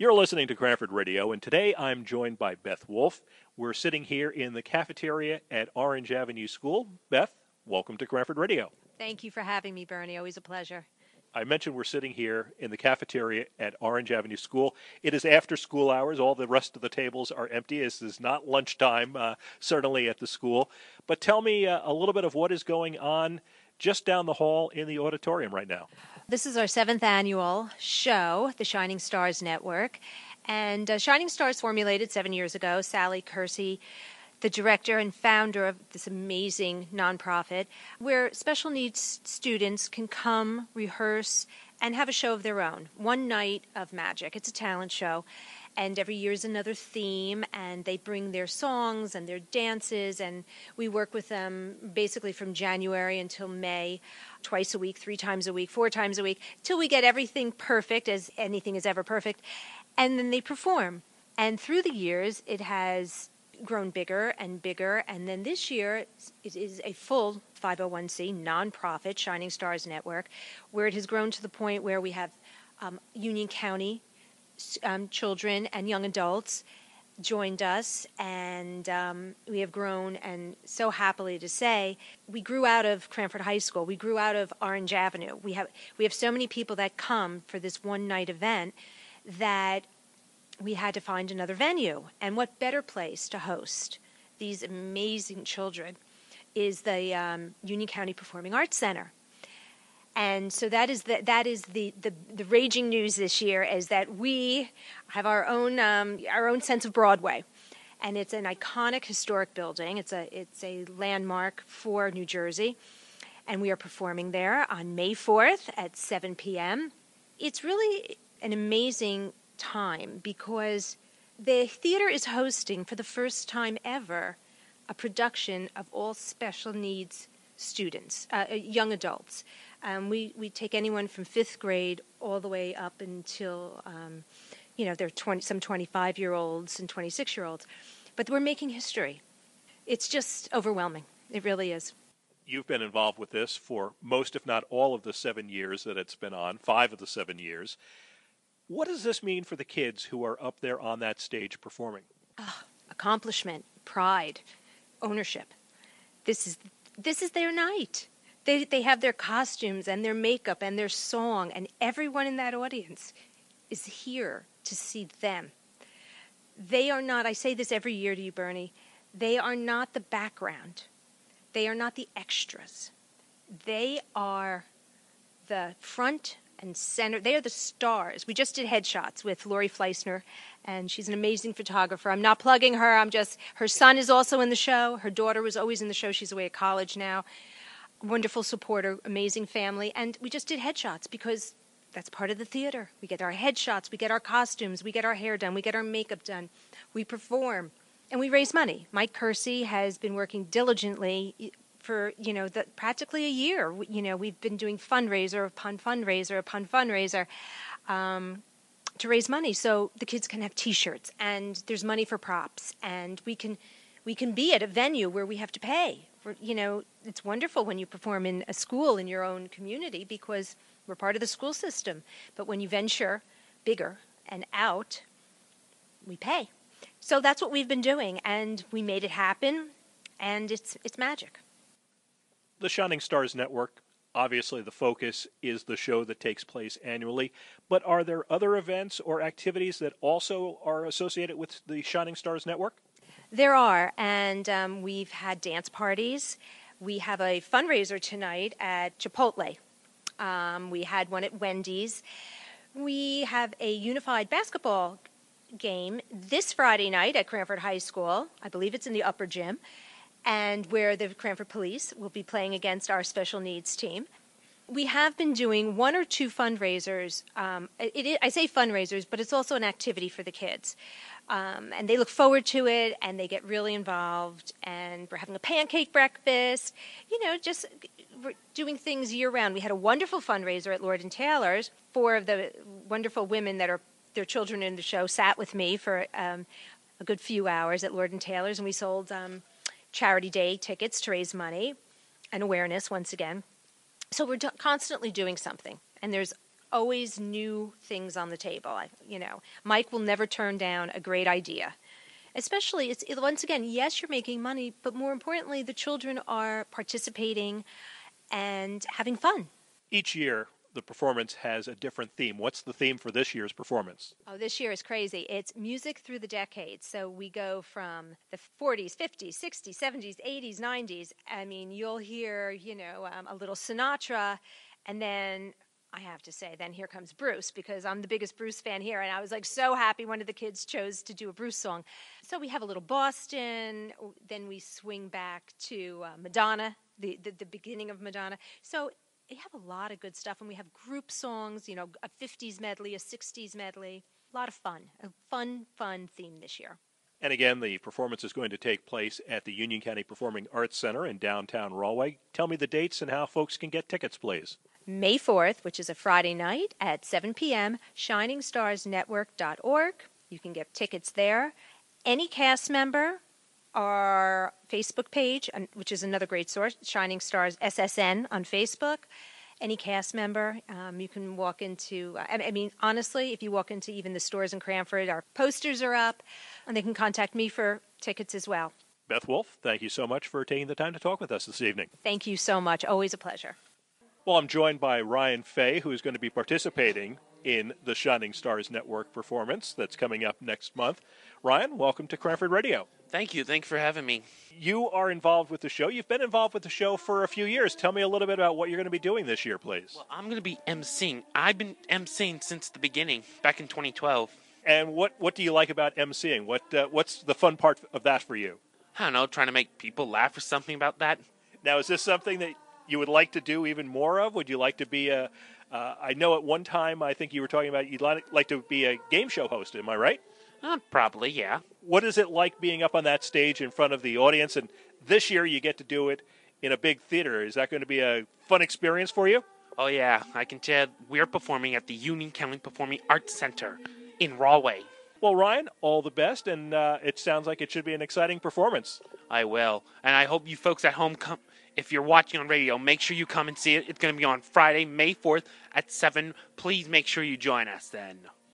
You're listening to Cranford Radio, and today I'm joined by Beth Wolf. We're sitting here in the cafeteria at Orange Avenue School. Beth, welcome to Cranford Radio. Thank you for having me, Bernie. Always a pleasure. I mentioned we're sitting here in the cafeteria at Orange Avenue School. It is after school hours. All the rest of the tables are empty. This is not lunchtime, uh, certainly at the school. But tell me uh, a little bit of what is going on just down the hall in the auditorium right now. This is our seventh annual show, the Shining Stars Network. And uh, Shining Stars formulated seven years ago. Sally Kersey, the director and founder of this amazing nonprofit, where special needs students can come, rehearse, and have a show of their own. One night of magic. It's a talent show and every year is another theme and they bring their songs and their dances and we work with them basically from january until may twice a week three times a week four times a week till we get everything perfect as anything is ever perfect and then they perform and through the years it has grown bigger and bigger and then this year it is a full 501c nonprofit shining stars network where it has grown to the point where we have um, union county um, children and young adults joined us, and um, we have grown. And so happily to say, we grew out of Cranford High School. We grew out of Orange Avenue. We have we have so many people that come for this one night event that we had to find another venue. And what better place to host these amazing children is the um, Union County Performing Arts Center. And so that is the that is the, the, the raging news this year is that we have our own um, our own sense of Broadway, and it's an iconic historic building. It's a it's a landmark for New Jersey, and we are performing there on May fourth at seven p.m. It's really an amazing time because the theater is hosting for the first time ever a production of all special needs students, uh, young adults. Um, we, we take anyone from fifth grade all the way up until, um, you know, they're 20, some 25 year olds and 26 year olds. But we're making history. It's just overwhelming. It really is. You've been involved with this for most, if not all, of the seven years that it's been on, five of the seven years. What does this mean for the kids who are up there on that stage performing? Uh, accomplishment, pride, ownership. This is this is their night. They, they have their costumes and their makeup and their song, and everyone in that audience is here to see them. They are not, I say this every year to you, Bernie, they are not the background. They are not the extras. They are the front and center. They are the stars. We just did headshots with Lori Fleissner, and she's an amazing photographer. I'm not plugging her. I'm just her son is also in the show. Her daughter was always in the show. She's away at college now wonderful supporter, amazing family, and we just did headshots because that's part of the theater. We get our headshots, we get our costumes, we get our hair done, we get our makeup done, we perform, and we raise money. Mike Kersey has been working diligently for you know the, practically a year. You know we've been doing fundraiser upon fundraiser upon fundraiser. Um, to raise money so the kids can have t-shirts and there's money for props and we can we can be at a venue where we have to pay you know, it's wonderful when you perform in a school in your own community because we're part of the school system. But when you venture bigger and out, we pay. So that's what we've been doing, and we made it happen, and it's it's magic. The Shining Stars Network. Obviously, the focus is the show that takes place annually. But are there other events or activities that also are associated with the Shining Stars Network? There are, and um, we've had dance parties. We have a fundraiser tonight at Chipotle. Um, we had one at Wendy's. We have a unified basketball game this Friday night at Cranford High School. I believe it's in the upper gym, and where the Cranford Police will be playing against our special needs team. We have been doing one or two fundraisers. Um, it, it, I say fundraisers, but it's also an activity for the kids. Um, and they look forward to it and they get really involved and we're having a pancake breakfast you know just doing things year round we had a wonderful fundraiser at lord and taylor's four of the wonderful women that are their children in the show sat with me for um, a good few hours at lord and taylor's and we sold um, charity day tickets to raise money and awareness once again so we're do- constantly doing something and there's always new things on the table. I, you know, Mike will never turn down a great idea. Especially, it's once again, yes, you're making money, but more importantly, the children are participating and having fun. Each year, the performance has a different theme. What's the theme for this year's performance? Oh, this year is crazy. It's music through the decades. So we go from the 40s, 50s, 60s, 70s, 80s, 90s. I mean, you'll hear, you know, um, a little Sinatra, and then I have to say, then here comes Bruce because I'm the biggest Bruce fan here, and I was like so happy one of the kids chose to do a Bruce song. So we have a little Boston, then we swing back to uh, Madonna, the, the, the beginning of Madonna. So we have a lot of good stuff, and we have group songs, you know, a 50s medley, a 60s medley. A lot of fun, a fun, fun theme this year. And again, the performance is going to take place at the Union County Performing Arts Center in downtown Rahway. Tell me the dates and how folks can get tickets, please. May 4th, which is a Friday night at 7 p.m., shiningstarsnetwork.org. You can get tickets there. Any cast member, our Facebook page, which is another great source, Shining Stars SSN on Facebook. Any cast member, um, you can walk into. I mean, honestly, if you walk into even the stores in Cranford, our posters are up, and they can contact me for tickets as well. Beth Wolf, thank you so much for taking the time to talk with us this evening. Thank you so much. Always a pleasure. Well, I'm joined by Ryan Fay, who is going to be participating in the Shining Stars Network performance that's coming up next month. Ryan, welcome to Cranford Radio. Thank you. Thanks for having me. You are involved with the show. You've been involved with the show for a few years. Tell me a little bit about what you're going to be doing this year, please. Well, I'm going to be emceeing. I've been emceeing since the beginning, back in 2012. And what, what do you like about emceeing? What uh, what's the fun part of that for you? I don't know, trying to make people laugh or something about that. Now, is this something that you would like to do even more of? Would you like to be a? Uh, I know at one time I think you were talking about you'd like, like to be a game show host. Am I right? Uh, probably, yeah. What is it like being up on that stage in front of the audience? And this year you get to do it in a big theater. Is that going to be a fun experience for you? Oh, yeah. I can tell we're performing at the Union County Performing Arts Center in Rahway. Well, Ryan, all the best, and uh, it sounds like it should be an exciting performance. I will. And I hope you folks at home come. If you're watching on radio, make sure you come and see it. It's going to be on Friday, May 4th at 7. Please make sure you join us then.